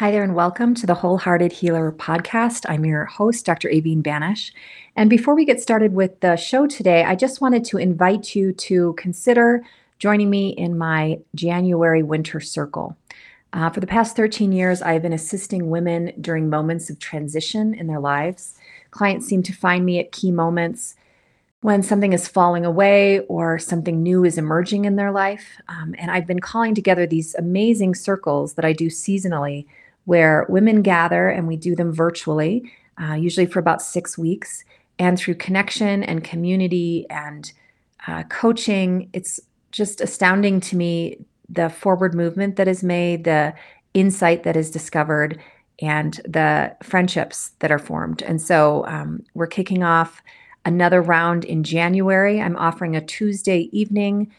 Hi there, and welcome to the Wholehearted Healer podcast. I'm your host, Dr. Aveen Banich. And before we get started with the show today, I just wanted to invite you to consider joining me in my January Winter Circle. Uh, for the past 13 years, I've been assisting women during moments of transition in their lives. Clients seem to find me at key moments when something is falling away or something new is emerging in their life. Um, and I've been calling together these amazing circles that I do seasonally where women gather and we do them virtually, uh, usually for about six weeks. And through connection and community and uh, coaching, it's just astounding to me the forward movement that is made, the insight that is discovered, and the friendships that are formed. And so um, we're kicking off another round in January. I'm offering a Tuesday evening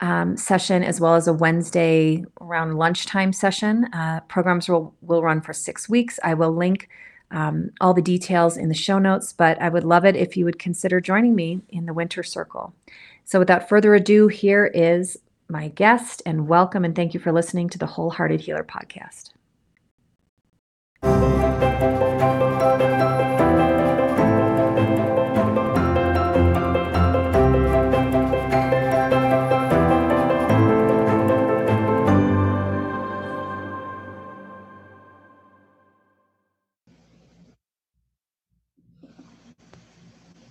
um, session as well as a Wednesday around lunchtime session. Uh, programs will, will run for six weeks. I will link um, all the details in the show notes, but I would love it if you would consider joining me in the Winter Circle. So, without further ado, here is my guest, and welcome and thank you for listening to the Wholehearted Healer podcast.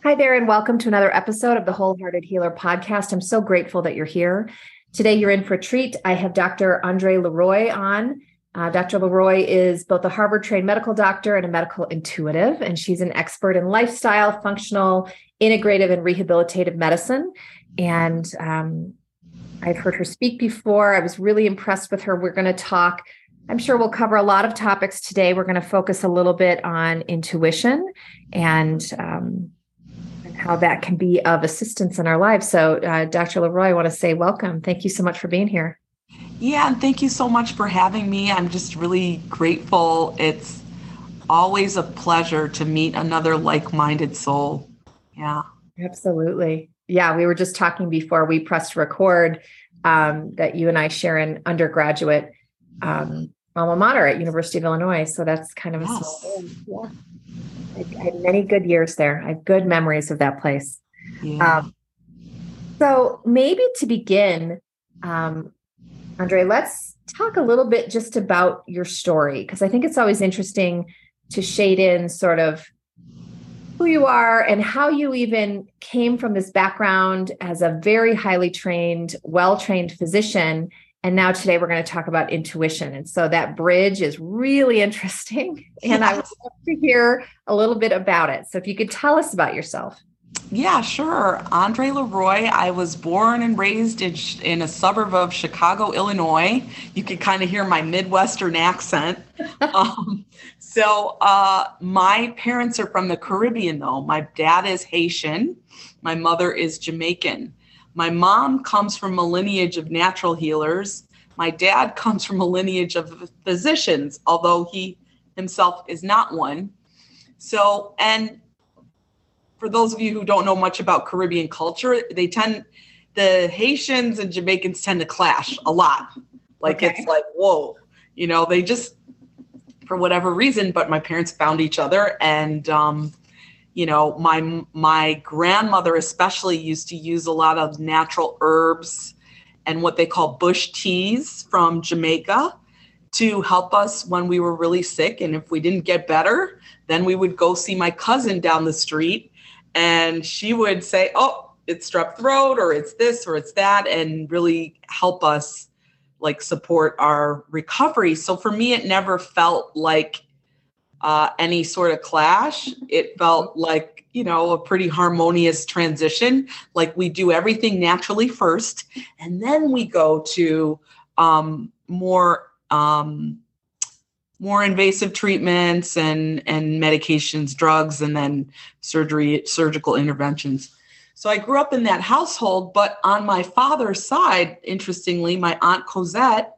Hi there, and welcome to another episode of the Wholehearted Healer podcast. I'm so grateful that you're here. Today, you're in for a treat. I have Dr. Andree LeRoy on. Uh, Dr. LeRoy is both a Harvard trained medical doctor and a medical intuitive, and she's an expert in lifestyle, functional, integrative, and rehabilitative medicine. And um, I've heard her speak before. I was really impressed with her. We're going to talk I'm sure we'll cover a lot of topics today. We're going to focus a little bit on intuition and um, how that can be of assistance in our lives. So, uh, Dr. LeRoy, I want to say welcome. Thank you so much for being here. Yeah, and thank you so much for having me. I'm just really grateful. It's always a pleasure to meet another like minded soul. Yeah. Absolutely. Yeah, we were just talking before we pressed record um, that you and I share an undergraduate um, alma mater at University of Illinois. So that's kind of yes. a yeah. I, I, had many good years there. I have good memories of that place. Yeah. Um, so maybe to begin, um, Andree, let's talk a little bit just about your story because I think it's always interesting to shade in sort of who you are and how you even came from this background as a very highly trained, well trained physician and now today we're going to talk about intuition. And so that bridge is really interesting. And I would love to hear a little bit about it. So if you could tell us about yourself. Yeah, sure. Andree LeRoy. I was born and raised in, in a suburb of Chicago, Illinois. You can kind of hear my Midwestern accent. um, so, uh, my parents are from the Caribbean, though. My dad is Haitian, my mother is Jamaican. My mom comes from a lineage of natural healers. My dad comes from a lineage of physicians, although he himself is not one. So, and for those of you who don't know much about Caribbean culture, they tend, the Haitians and Jamaicans tend to clash a lot. Like okay. it's like, whoa, you know, they just, for whatever reason, but my parents found each other and, um, you know my my grandmother especially used to use a lot of natural herbs and what they call bush teas from Jamaica to help us when we were really sick. And if we didn't get better then we would go see my cousin down the street and she would say oh it's strep throat or it's this or it's that and really help us like support our recovery. So for me it never felt like uh, any sort of clash. It felt like, you know, a pretty harmonious transition. Like we do everything naturally first, and then we go to um, more um, more invasive treatments and and medications, drugs, and then surgery, surgical interventions. So I grew up in that household, but on my father's side, interestingly, my aunt Cosette,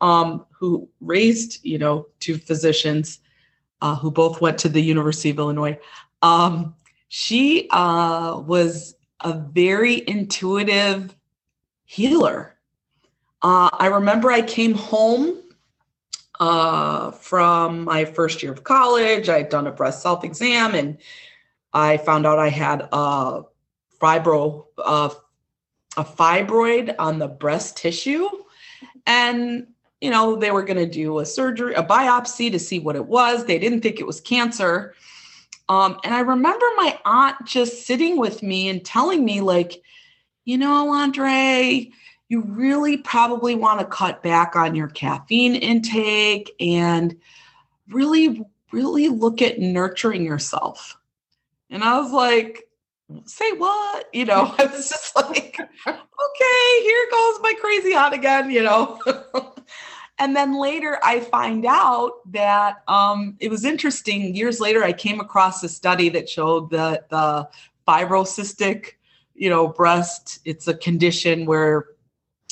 um, who raised you know two physicians, uh, who both went to the University of Illinois, um, she uh, was a very intuitive healer. Uh, I remember I came home uh, from my first year of college. I'd done a breast self exam and I found out I had a fibro, a fibroid on the breast tissue. And, you know, they were going to do a surgery, a biopsy to see what it was. They didn't think it was cancer. Um, and I remember my aunt just sitting with me and telling me, like, you know, Andree, you really probably want to cut back on your caffeine intake and really, really look at nurturing yourself. And I was like, say what? You know, I was just like, okay, here goes my crazy aunt again, you know. and then later I find out that um, it was interesting. Years later, I came across a study that showed that the fibrocystic, you know, breast, it's a condition where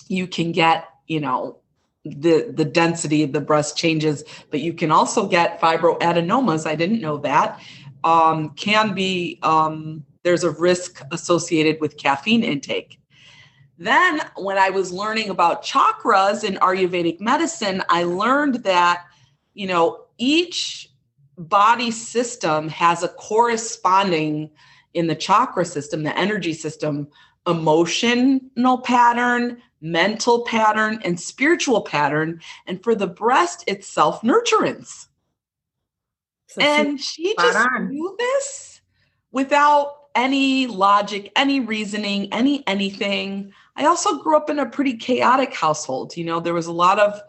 you can get, you know, the the density of the breast changes, but you can also get fibroadenomas. I didn't know that. Um, can be um, there's a risk associated with caffeine intake. Then, when I was learning about chakras in Ayurvedic medicine, I learned that, you know, each body system has a corresponding in the chakra system, the energy system, emotional pattern, mental pattern, and spiritual pattern. And for the breast, it's self nurturance. So and she just on. knew this without any logic, any reasoning, any anything. I also grew up in a pretty chaotic household. You know, there was a lot of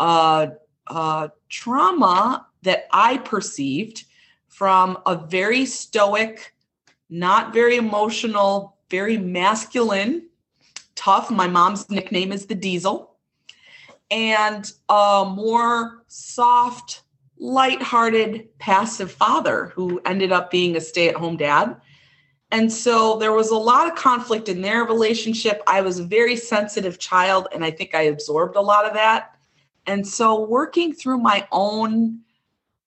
uh, uh, trauma that I perceived from a very stoic, not very emotional, very masculine, tough. My mom's nickname is the Diesel, and a more soft, light-hearted, passive father who ended up being a stay-at-home dad and so there was a lot of conflict in their relationship. I was a very sensitive child, and I think I absorbed a lot of that. And so working through my own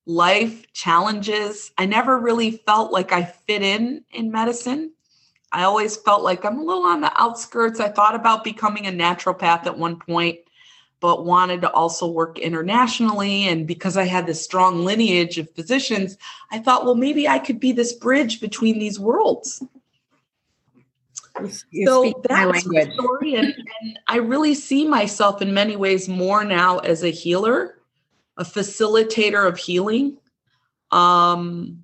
life challenges, I never really felt like I fit in in medicine. I always felt like I'm a little on the outskirts. I thought about becoming a naturopath at one point, but wanted to also work internationally. And because I had this strong lineage of physicians, I thought, well, maybe I could be this bridge between these worlds. You so that's my story. And, and I really see myself in many ways more now as a healer, a facilitator of healing. Um,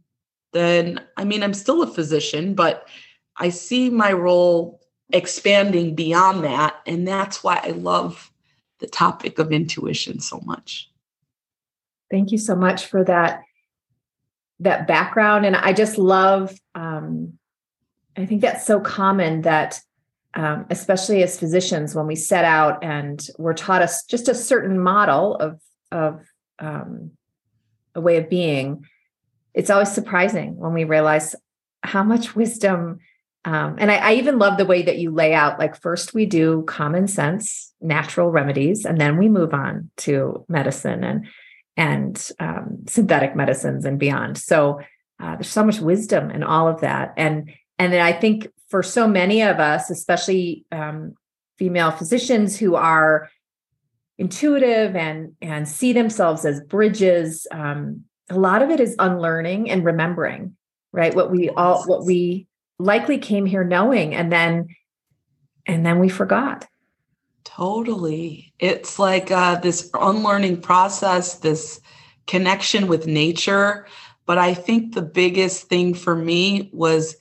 then, I mean, I'm still a physician, but I see my role expanding beyond that. And that's why I love the topic of intuition so much. Thank you so much for that that background and I just love um I think that's so common that um, especially as physicians when we set out and we're taught us just a certain model of of um, a way of being it's always surprising when we realize how much wisdom um, and I, I, even love the way that you lay out like first we do common sense natural remedies and then we move on to medicine and and um, synthetic medicines and beyond. So uh, there's so much wisdom in all of that. And and i think for so many of us especially um, female physicians who are intuitive and and see themselves as bridges um, a lot of it is unlearning and remembering right? What we all what we likely came here knowing and then and then we forgot. Totally. It's like uh, this unlearning process this connection with nature. But i think the biggest thing for me was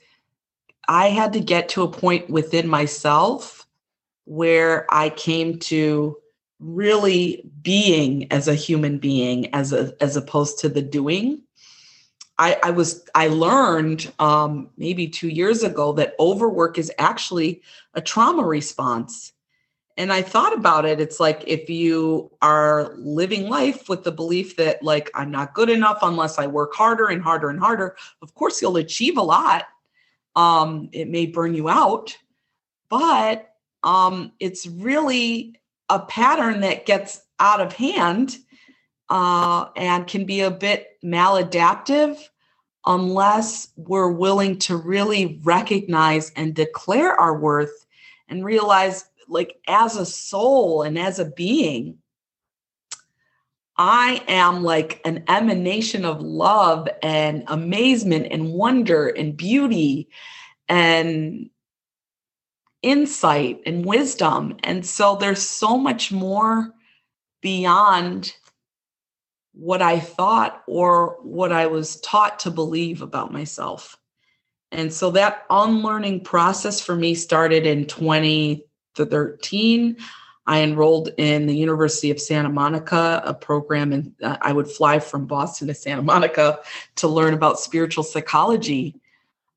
i had to get to a point within myself where i came to really being as a human being as a as opposed to the doing I, I was I learned um, maybe two years ago that overwork is actually a trauma response, and I thought about it. It's like if you are living life with the belief that, like, I'm not good enough unless I work harder and harder and harder, of course, you'll achieve a lot. Um, it may burn you out, but um, it's really a pattern that gets out of hand uh, and can be a bit maladaptive unless we're willing to really recognize and declare our worth and realize like as a soul and as a being I am like an emanation of love and amazement and wonder and beauty and insight and wisdom. And so there's so much more beyond what I thought or what I was taught to believe about myself. And so that unlearning process for me started in 2013. I enrolled in the University of Santa Monica, a program, and uh, I would fly from Boston to Santa Monica to learn about spiritual psychology.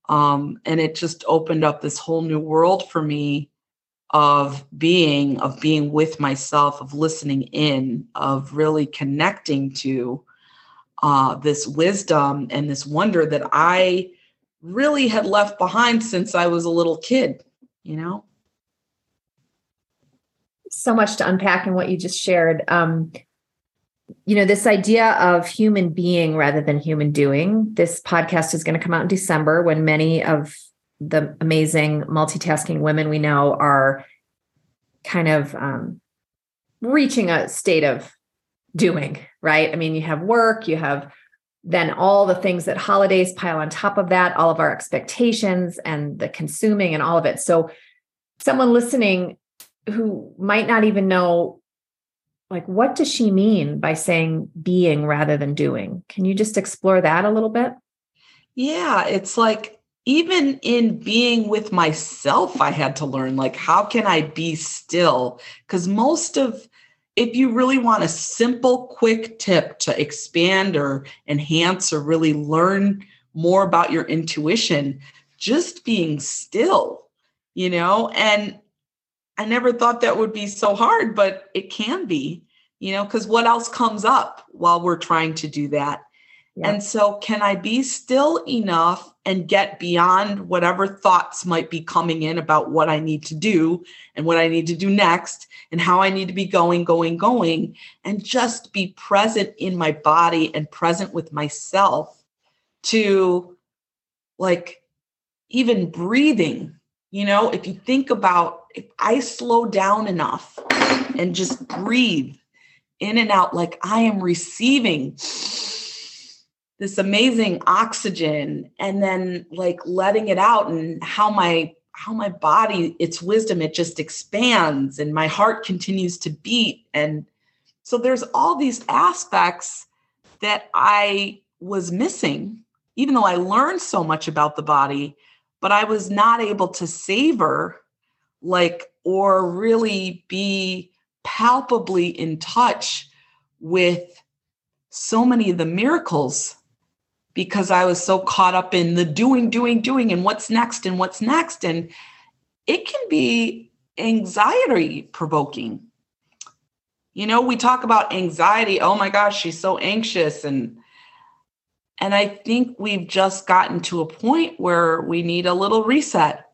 Um, and it just opened up this whole new world for me of being, of being with myself, of listening in, of really connecting to uh, this wisdom and this wonder that I really had left behind since I was a little kid, you know? So much to unpack in what you just shared. Um, you know, this idea of human being rather than human doing. This podcast is going to come out in December when many of the amazing multitasking women we know are kind of um, reaching a state of doing, right? I mean, you have work, you have then all the things that holidays pile on top of that, all of our expectations and the consuming and all of it. So, someone listening who might not even know like what does she mean by saying being rather than doing can you just explore that a little bit yeah it's like even in being with myself i had to learn like how can i be still? Because most of if you really want a simple quick tip to expand or enhance or really learn more about your intuition just being still you know? And I never thought that would be so hard, but it can be, you know, because what else comes up while we're trying to do that? And so, can I be still enough and get beyond whatever thoughts might be coming in about what I need to do and what I need to do next and how I need to be going, going, going, and just be present in my body and present with myself to like even breathing? You know, if you think about if I slow down enough and just breathe in and out like I am receiving this amazing oxygen and then like letting it out and how my how my body its wisdom it just expands and my heart continues to beat. And so there's all these aspects that I was missing even though I learned so much about the body but I was not able to savor like or really be palpably in touch with so many of the miracles because I was so caught up in the doing, doing, doing, and what's next and what's next. And it can be anxiety provoking. You know, we talk about anxiety. Oh my gosh, she's so anxious. And and I think we've just gotten to a point where we need a little reset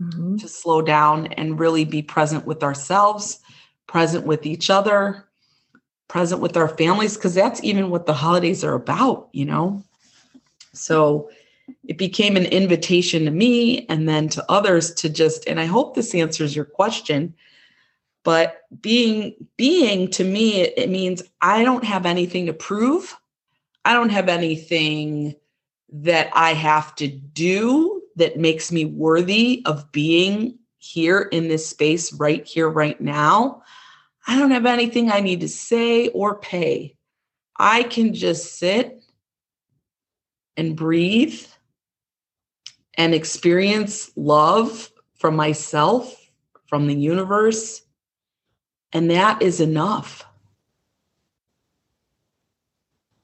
mm-hmm. to slow down and really be present with ourselves, present with each other, present with our families, because that's even what the holidays are about, you know? So it became an invitation to me and then to others to just, and I hope this answers your question. But being being to me, it, it means I don't have anything to prove. I don't have anything that I have to do that makes me worthy of being here in this space right here, right now, I don't have anything I need to say or pay. I can just sit and breathe and experience love from myself, from the universe. And that is enough.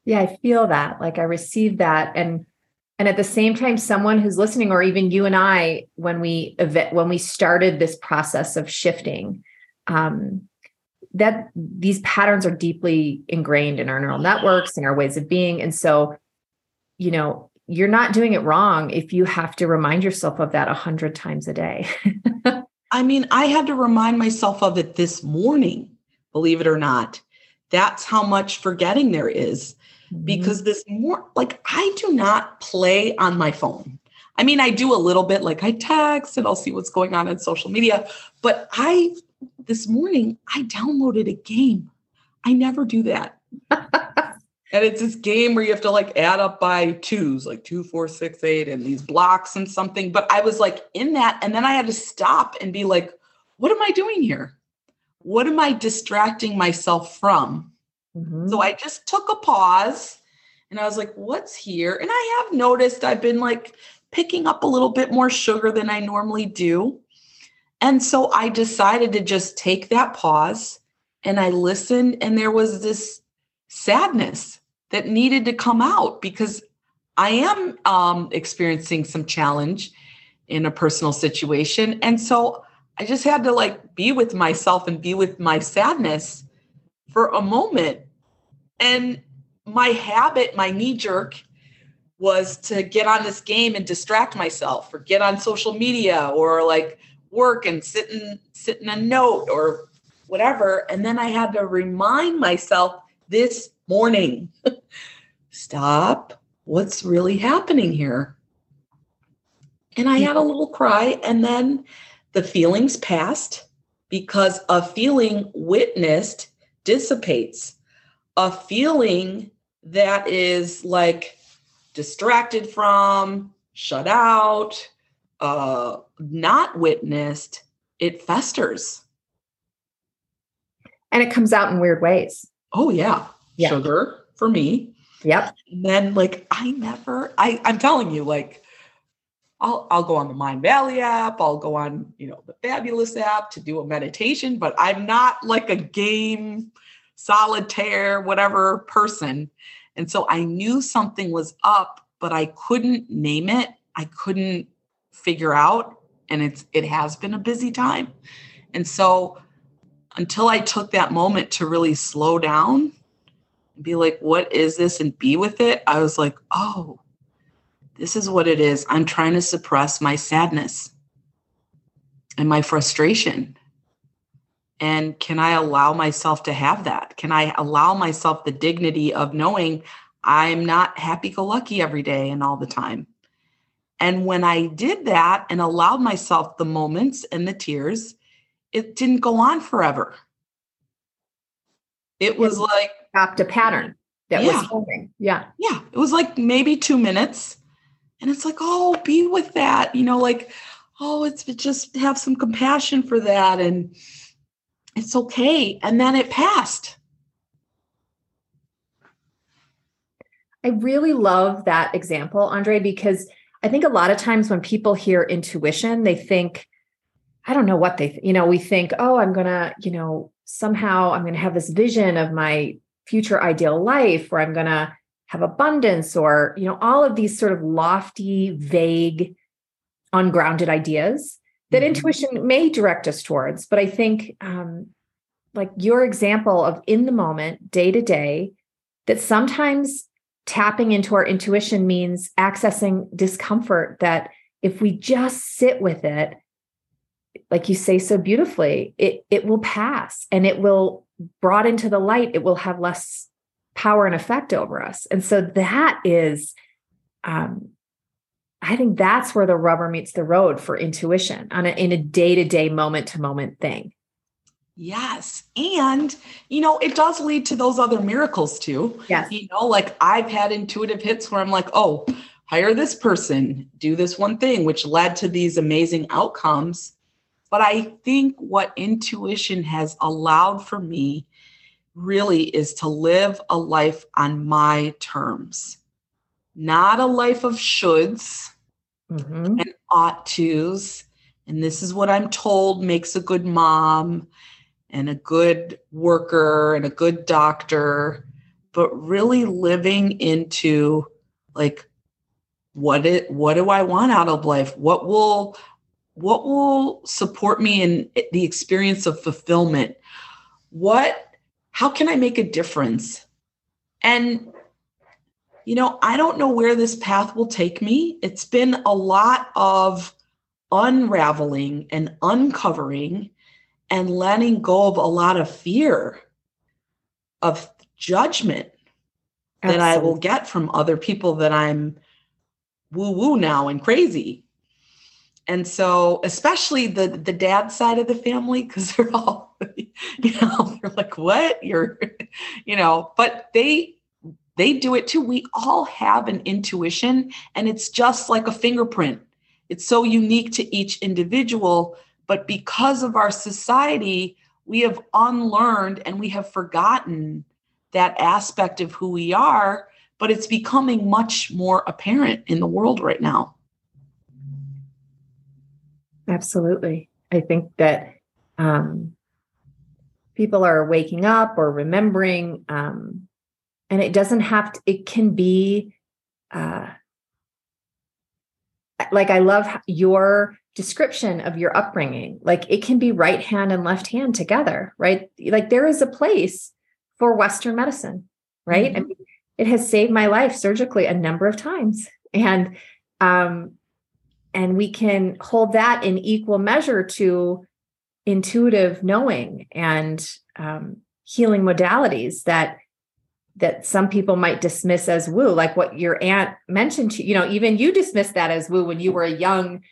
Yeah, I feel that. Like I received that. And and at the same time someone who's listening or even you and i when we when we started this process of shifting um, that these patterns are deeply ingrained in our neural networks and our ways of being. And so, you know, you're not doing it wrong if you have to remind yourself of that a hundred times a day. I mean, I had to remind myself of it this morning, believe it or not. That's how much forgetting there is. Mm-hmm. Because this more like I do not play on my phone. I mean, I do a little bit, like I text and I'll see what's going on in social media, but I this morning I downloaded a game. I never do that. and it's this game where you have to like add up by twos, like two, four, six, eight, and these blocks and something. But I was like in that, and then I had to stop and be like, what am I doing here? What am I distracting myself from? Mm-hmm. So I just took a pause and I was like, what's here? And I have noticed I've been like picking up a little bit more sugar than I normally do. And so I decided to just take that pause and I listened, and there was this sadness that needed to come out because I am um, experiencing some challenge in a personal situation. And so I just had to like be with myself and be with my sadness for a moment. And my habit, my knee jerk, was to get on this game and distract myself or get on social media or like work and sit in sit in a note or whatever. And then I had to remind myself this morning, stop. What's really happening here? And I had a little cry, and then the feelings passed because a feeling witnessed dissipates. A feeling that is like distracted from, shut out, uh, not witnessed, it festers. And it comes out in weird ways. Oh, yeah. Yeah. Sugar for me. Yep. And then, like, I never, I, I'm telling you, like, I'll, I'll go on the Mindvalley app. I'll go on, you know, the Fabulous app to do a meditation, but I'm not like a game solitaire, whatever person. And so I knew something was up, but I couldn't name it. I couldn't figure out and it's it has been a busy time and so until i took that moment to really slow down and be like what is this? and be with it i was like oh this is what it is. I'm trying to suppress my sadness and my frustration. And can i allow myself to have that? Can i allow myself the dignity of knowing i'm not happy go lucky every day and all the time? And when I did that and allowed myself the moments and the tears, it didn't go on forever. It was it like stopped a pattern that yeah. was forming. Yeah. Yeah. It was like maybe two minutes. And it's like, oh, be with that. You know, like, oh, it's just have some compassion for that. And it's okay. And then it passed. I really love that example, Andree, because I think a lot of times when people hear intuition, they think, I don't know what they, th- you know, we think, oh, I'm going to, you know, somehow I'm going to have this vision of my future ideal life, where I'm going to have abundance, or, you know, all of these sort of lofty, vague, ungrounded ideas that mm-hmm. intuition may direct us towards. But I think, um, like your example of in the moment, day to day, that sometimes tapping into our intuition means accessing discomfort that if we just sit with it like you say so beautifully it it will pass and it will brought into the light it will have less power and effect over us and so that is um i think that's where the rubber meets the road for intuition on a, in a day-to-day moment-to-moment thing Yes. And, you know, it does lead to those other miracles too. Yes. You know, like I've had intuitive hits where I'm like, oh, hire this person, do this one thing, which led to these amazing outcomes. But I think what intuition has allowed for me really is to live a life on my terms, not a life of shoulds mm-hmm. and ought tos. And this is what I'm told makes a good mom and a good worker and a good doctor, but really living into like what it what do I want out of life? What will what will support me in the experience of fulfillment? What, how can I make a difference? And, you know, I don't know where this path will take me. It's been a lot of unraveling and uncovering and letting go of a lot of fear of judgment Absolutely. that I will get from other people that I'm woo woo now and crazy. And so, especially the the dad side of the family, because they're all, you know, they're like, "What? You're, you know," but they they do it too. We all have an intuition, and it's just like a fingerprint. It's so unique to each individual, but because of our society, we have unlearned and we have forgotten that aspect of who we are, but it's becoming much more apparent in the world right now. Absolutely. I think that um, people are waking up or remembering, um, and it doesn't have to, it can be uh, like, I love your description of your upbringing. Like, it can be right hand and left hand together, right? Like, there is a place for Western medicine, right? Mm-hmm. I mean, it has saved my life surgically a number of times. And um, and we can hold that in equal measure to intuitive knowing and um, healing modalities that that some people might dismiss as woo like what your aunt mentioned to you know even you dismissed that as woo when you were a young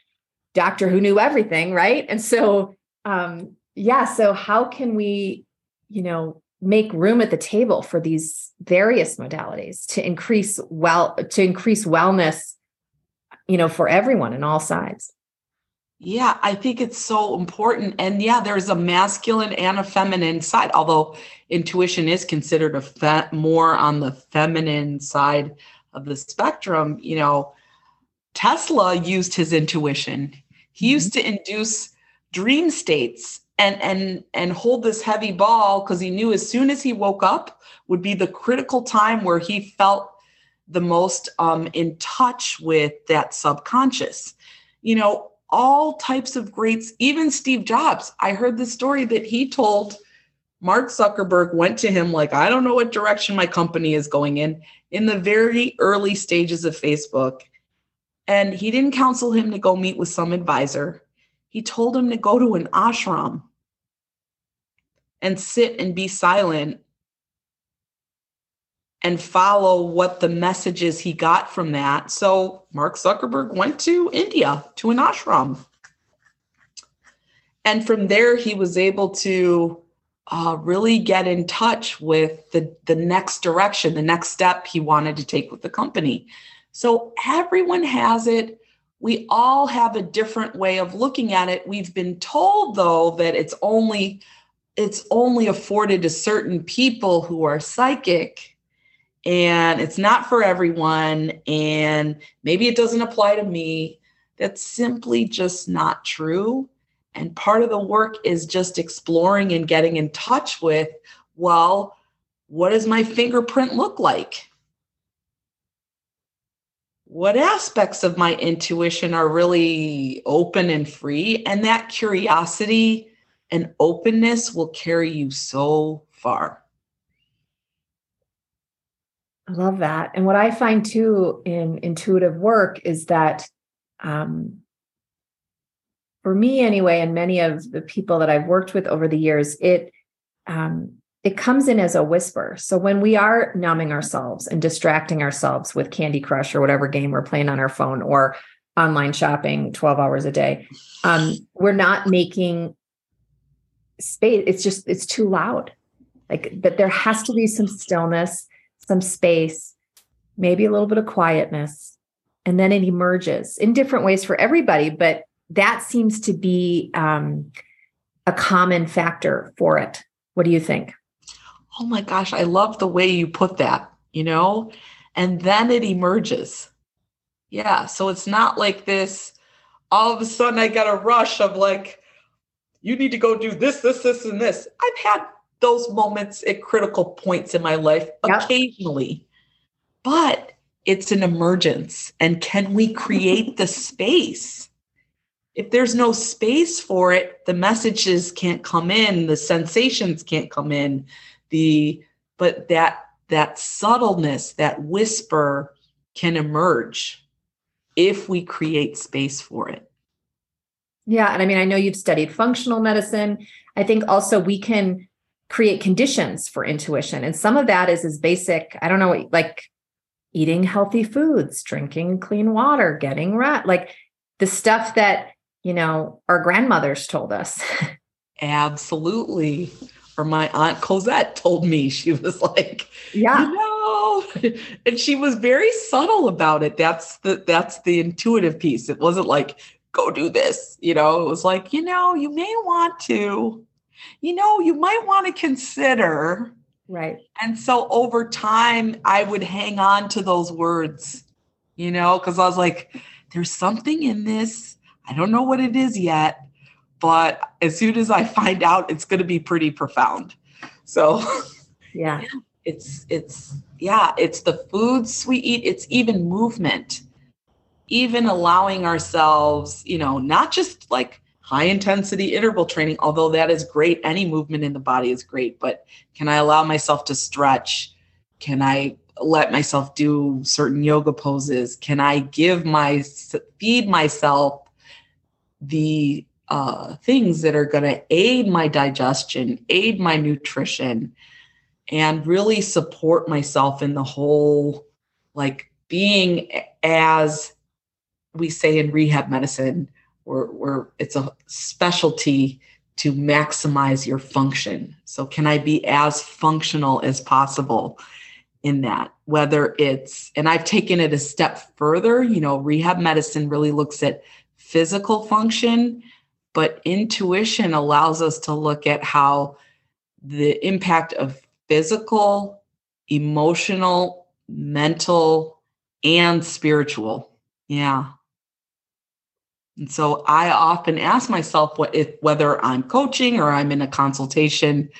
doctor who knew everything right? And so um yeah so how can we you know make room at the table for these various modalities to increase well to increase wellness you know, for everyone in all sides. Yeah, I think it's so important. And yeah, there's a masculine and a feminine side, although intuition is considered a fe- more on the feminine side of the spectrum. You know, Tesla used his intuition. He mm-hmm. used to induce dream states and and and hold this heavy ball because he knew as soon as he woke up would be the critical time where he felt the most um, in touch with that subconscious. You know, all types of greats, even Steve Jobs. I heard the story that he told Mark Zuckerberg went to him like, I don't know what direction my company is going in, in the very early stages of Facebook. And he didn't counsel him to go meet with some advisor. He told him to go to an ashram and sit and be silent and follow what the messages he got from that. So Mark Zuckerberg went to India to an ashram. And from there, he was able to uh, really get in touch with the, the next direction, the next step he wanted to take with the company. So everyone has it. We all have a different way of looking at it. We've been told, though, that it's only it's only afforded to certain people who are psychic and it's not for everyone and maybe it doesn't apply to me. That's simply just not true. And part of the work is just exploring and getting in touch with well what does my fingerprint look like? What aspects of my intuition are really open and free? And that curiosity and openness will carry you so far I love that. And what I find too in intuitive work is that, um, for me anyway, and many of the people that I've worked with over the years, it um, it comes in as a whisper. So when we are numbing ourselves and distracting ourselves with Candy Crush or whatever game we're playing on our phone or online shopping 12 hours a day, um, we're not making space. It's just it's too loud. Like that, there has to be some stillness some space, maybe a little bit of quietness, and then it emerges in different ways for everybody. But that seems to be um, a common factor for it. What do you think? Oh my gosh, I love the way you put that, you know, and then it emerges. Yeah. So it's not like this, all of a sudden I get a rush of like, you need to go do this, this, this, and this. I've had those moments at critical points in my life yep. occasionally. But it's an emergence. And can we create the space if there's no space for it, the messages can't come in, the sensations can't come in, the but that that subtleness, that whisper can emerge if we create space for it. Yeah. And I mean, I know you've studied functional medicine. I think also we can create conditions for intuition. And some of that is as basic, I don't know, like eating healthy foods, drinking clean water, getting right, like the stuff that, you know, our grandmothers told us. Absolutely or my aunt Cosette told me she was like, yeah, you know, and she was very subtle about it. That's the that's the intuitive piece. It wasn't like go do this, you know. It was like, you know, you may want to, you know, you might want to consider. Right. And so over time, I would hang on to those words, you know, because I was like, there's something in this. I don't know what it is yet but as soon as I find out, it's going to be pretty profound. So, yeah, it's it's yeah, it's the foods we eat. It's even movement, even allowing ourselves, you know, not just like high intensity interval training, although that is great. Any movement in the body is great, but can I allow myself to stretch? Can I let myself do certain yoga poses? Can I give my feed myself the uh, things that are going to aid my digestion, aid my nutrition, and really support myself in the whole, like being as we say in rehab medicine, where, where it's a specialty to maximize your function. So, can I be as functional as possible in that? Whether it's, and I've taken it a step further, you know, rehab medicine really looks at physical function but intuition allows us to look at how the impact of physical, emotional, mental, and spiritual. Yeah. And so I often ask myself what if whether I'm coaching or I'm in a consultation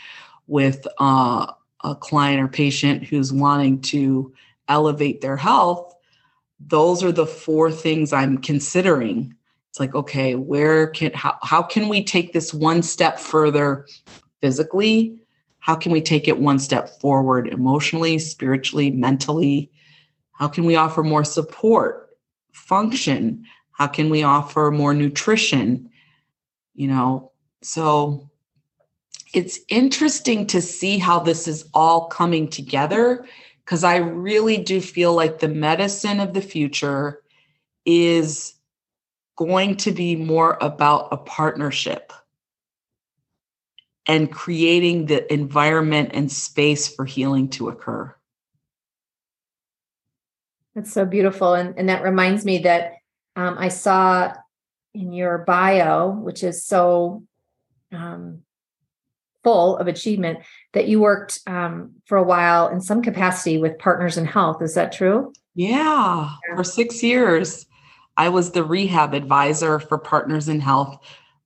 with uh, a client or patient who's wanting to elevate their health, those are the four things I'm considering. It's like okay where can how, how can we take this one step further physically? How can we take it one step forward emotionally spiritually mentally? How can we offer more support function how can we offer more nutrition you know so it's interesting to see how this is all coming together because i really do feel like the medicine of the future is going to be more about a partnership and creating the environment and space for healing to occur. That's so beautiful. And, and that reminds me that um, I saw in your bio, which is so um, full of achievement, that you worked um, for a while in some capacity with Partners in Health. Is that true? Yeah, yeah. for six years. I was the rehab advisor for Partners in Health.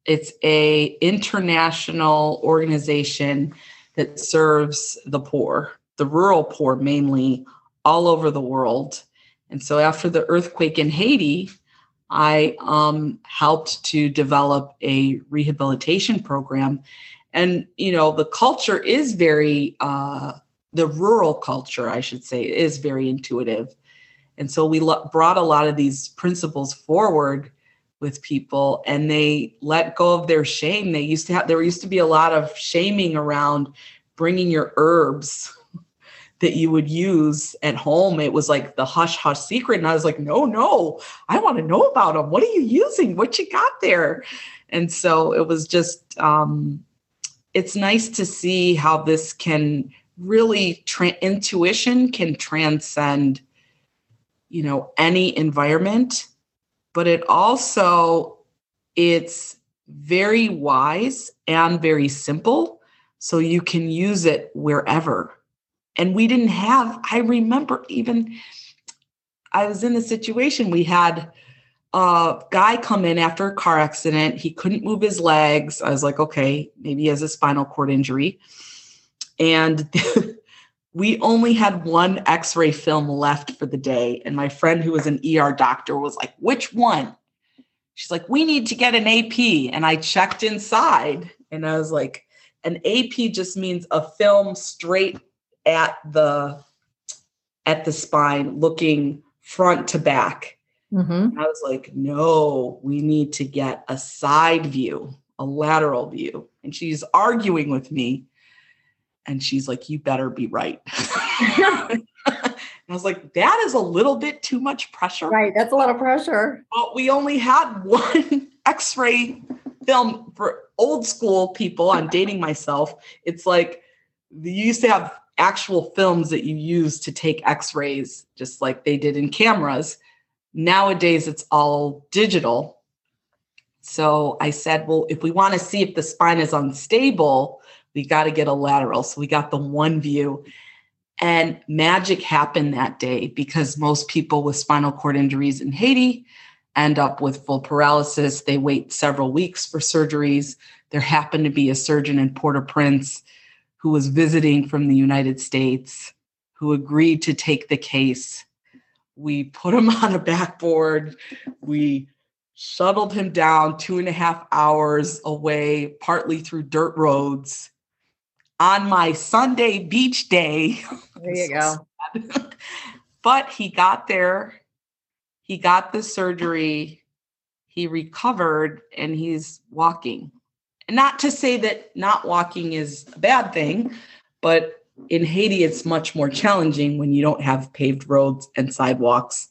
It's a international organization that serves the poor, the rural poor mainly, all over the world. And so after the earthquake in Haiti, I um, helped to develop a rehabilitation program. And, you know, the culture is very, uh, the rural culture, I should say, is very intuitive. And so we lo- brought a lot of these principles forward with people and they let go of their shame. They used to have, there used to be a lot of shaming around bringing your herbs that you would use at home. It was like the hush hush secret. And I was like, no, no, I want to know about them. What are you using? What you got there? And so it was just, um, it's nice to see how this can really, tra- intuition can transcend you know any environment but it also it's very wise and very simple so you can use it wherever and we didn't have i remember even i was in the situation we had a guy come in after a car accident he couldn't move his legs i was like okay maybe he has a spinal cord injury and we only had one x-ray film left for the day and my friend who was an er doctor was like which one she's like, we need to get an AP. And I checked inside and I was like, an AP just means a film straight at the at the spine, looking front to back. Mm-hmm. I was like, no, we need to get a side view, a lateral view. And she's arguing with me. And she's like, you better be right. I was like, that is a little bit too much pressure. Right. That's a lot of pressure. But we only had one x ray film for old school people. I'm dating myself. It's like you used to have actual films that you use to take x rays, just like they did in cameras. Nowadays, it's all digital. So I said, well, if we want to see if the spine is unstable, we got to get a lateral. So we got the one view. And magic happened that day because most people with spinal cord injuries in Haiti end up with full paralysis. They wait several weeks for surgeries. There happened to be a surgeon in Port au Prince who was visiting from the United States who agreed to take the case. We put him on a backboard. We shuttled him down two and a half hours away, partly through dirt roads on my Sunday beach day. There you go. but he got there, he got the surgery, he recovered, and he's walking. And not to say that not walking is a bad thing, but in Haiti, it's much more challenging when you don't have paved roads and sidewalks.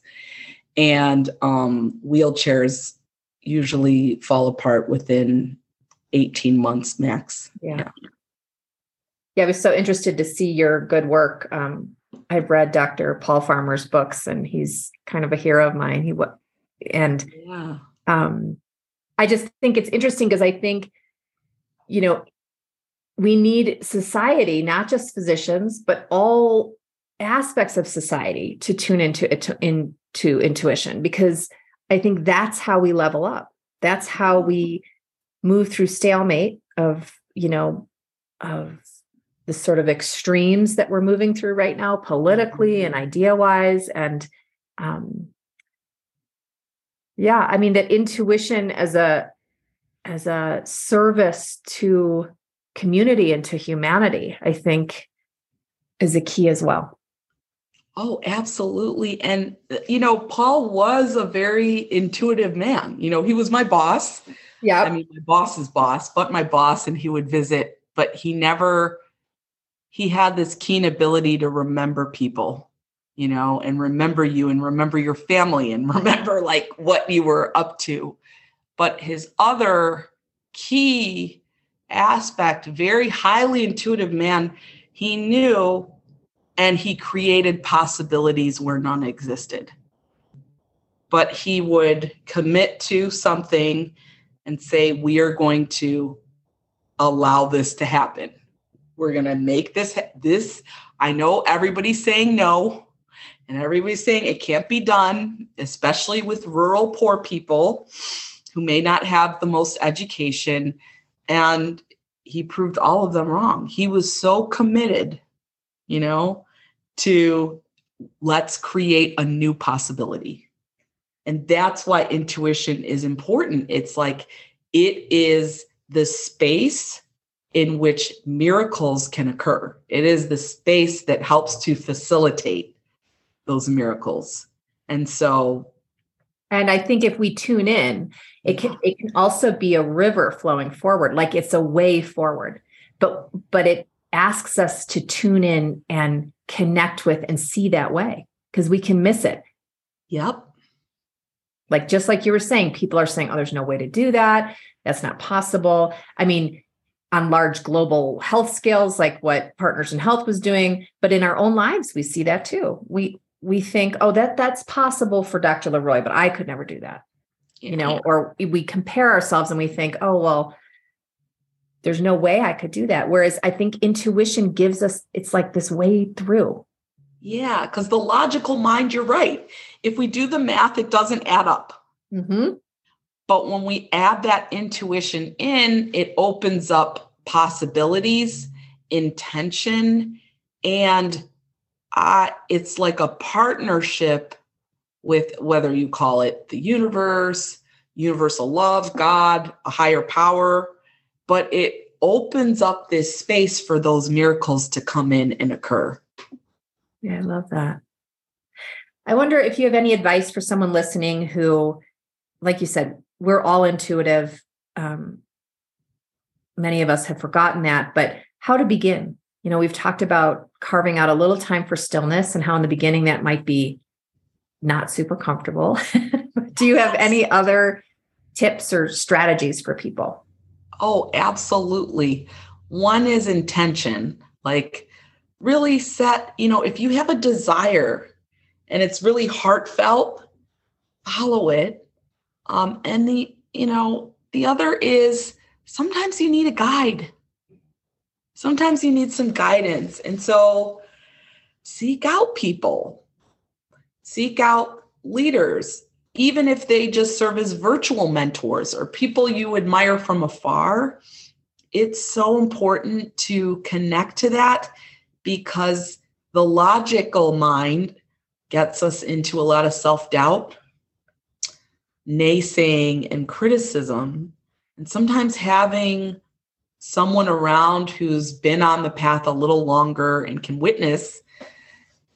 And um, wheelchairs usually fall apart within 18 months max. Yeah. yeah yeah, I was so interested to see your good work. Um, I've read Dr. Paul Farmer's books, and he's kind of a hero of mine. He and yeah. um, I just think it's interesting because I think, you know, we need society, not just physicians, but all aspects of society to tune into into intuition because I think that's how we level up. That's how we move through stalemate of you know of the sort of extremes that we're moving through right now politically mm-hmm. and idea wise and um yeah i mean that intuition as a as a service to community and to humanity i think is a key as well. Oh absolutely. And you know paul was a very intuitive man. You know he was my boss. Yeah i mean my boss's boss but my boss and he would visit but he never he had this keen ability to remember people you know and remember you and remember your family and remember like what you were up to but his other key aspect very highly intuitive man he knew and he created possibilities where none existed. But he would commit to something and say we are going to allow this to happen. We're going to make this this I know everybody's saying no and everybody's saying it can't be done, especially with rural poor people who may not have the most education and he proved all of them wrong. He was so committed, you know, to let's create a new possibility. And that's why intuition is important. It's like it is the space in which miracles can occur. It is the space that helps to facilitate those miracles. And so and I think if we tune in, it can it can also be a river flowing forward, like it's a way forward. But but it asks us to tune in and connect with and see that way because we can miss it. Yep. Like just like you were saying, people are saying, "Oh, there's no way to do that. That's not possible." I mean, on large global health scales like what partners in health was doing but in our own lives we see that too we we think oh that that's possible for dr LeRoy but i could never do that. Yeah. you know or we compare ourselves and we think oh well there's no way i could do that. Whereas i think intuition gives us it's like this way through. Yeah because the logical mind you're right. If we do the math it doesn't add up. Mm-hmm. But when we add that intuition in, it opens up possibilities, intention, and uh, it's like a partnership with whether you call it the universe, universal love, God, a higher power, but it opens up this space for those miracles to come in and occur. Yeah, I love that. I wonder if you have any advice for someone listening who, like you said, we're all intuitive. Um, many of us have forgotten that, but how to begin? You know, we've talked about carving out a little time for stillness and how in the beginning that might be not super comfortable. Do you have any other tips or strategies for people? Oh, absolutely. One is intention. Like, really set, you know, if you have a desire and it's really heartfelt, follow it. Um, and the, you know, the other is sometimes you need a guide. Sometimes you need some guidance. And so seek out people, seek out leaders, even if they just serve as virtual mentors or people you admire from afar. It's so important to connect to that because the logical mind gets us into a lot of self doubt, naysaying, and criticism. And sometimes having someone around who's been on the path a little longer and can witness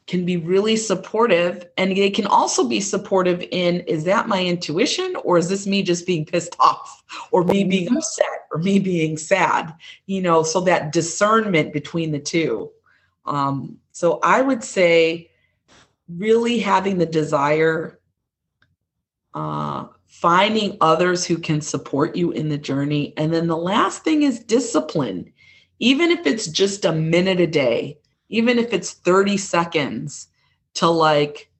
can be really supportive. And they can also be supportive in is that my intuition or is this me just being pissed off or me being mm-hmm. upset or me being sad? You know so that discernment between the two. Um, so i would say really having the desire uh, finding others who can support you in the journey. And then the last thing is discipline. Even if it's just a minute a day, even if it's 30 seconds to like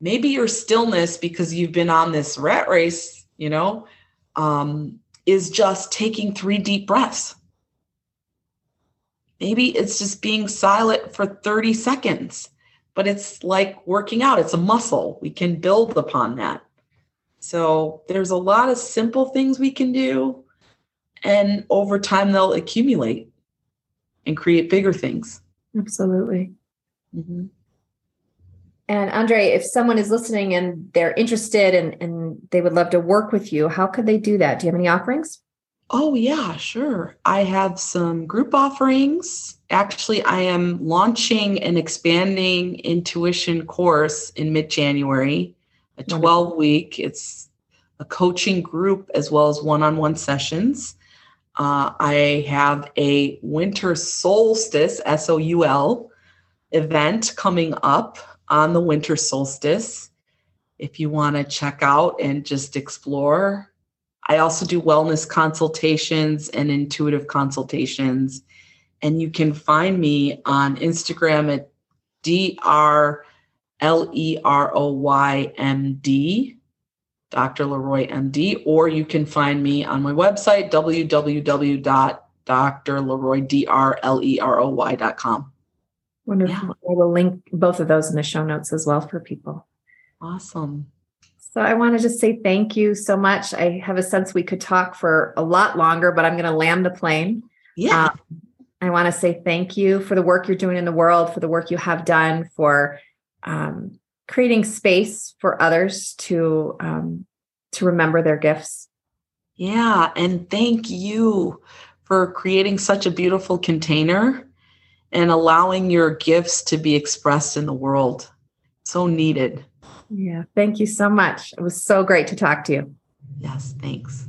maybe your stillness because you've been on this rat race, you know, um, is just taking three deep breaths. Maybe it's just being silent for 30 seconds, but it's like working out, it's a muscle. We can build upon that. So there's a lot of simple things we can do. And over time, they'll accumulate and create bigger things. Absolutely. Mm-hmm. And Andree, if someone is listening and they're interested and, and they would love to work with you, how could they do that? Do you have any offerings? Oh, yeah, sure. I have some group offerings. Actually, I am launching an expanding intuition course in mid January a 12 week. It's a coaching group as well as one on one sessions. Uh, I have a winter solstice, S O U L, event coming up on the winter solstice. If you want to check out and just explore, I also do wellness consultations and intuitive consultations. And you can find me on Instagram at dr L E R O Y M D, Dr. LeRoy MD, or you can find me on my website, www.drleroy.com. Wonderful. Yeah. I will link both of those in the show notes as well for people. Awesome. So I want to just say thank you so much. I have a sense we could talk for a lot longer, but I'm going to land the plane. Yeah. Um, I want to say thank you for the work you're doing in the world, for the work you have done, for um, creating space for others to um, to remember their gifts. Yeah, and thank you for creating such a beautiful container and allowing your gifts to be expressed in the world. So needed. Yeah, thank you so much. It was so great to talk to you. Yes, thanks.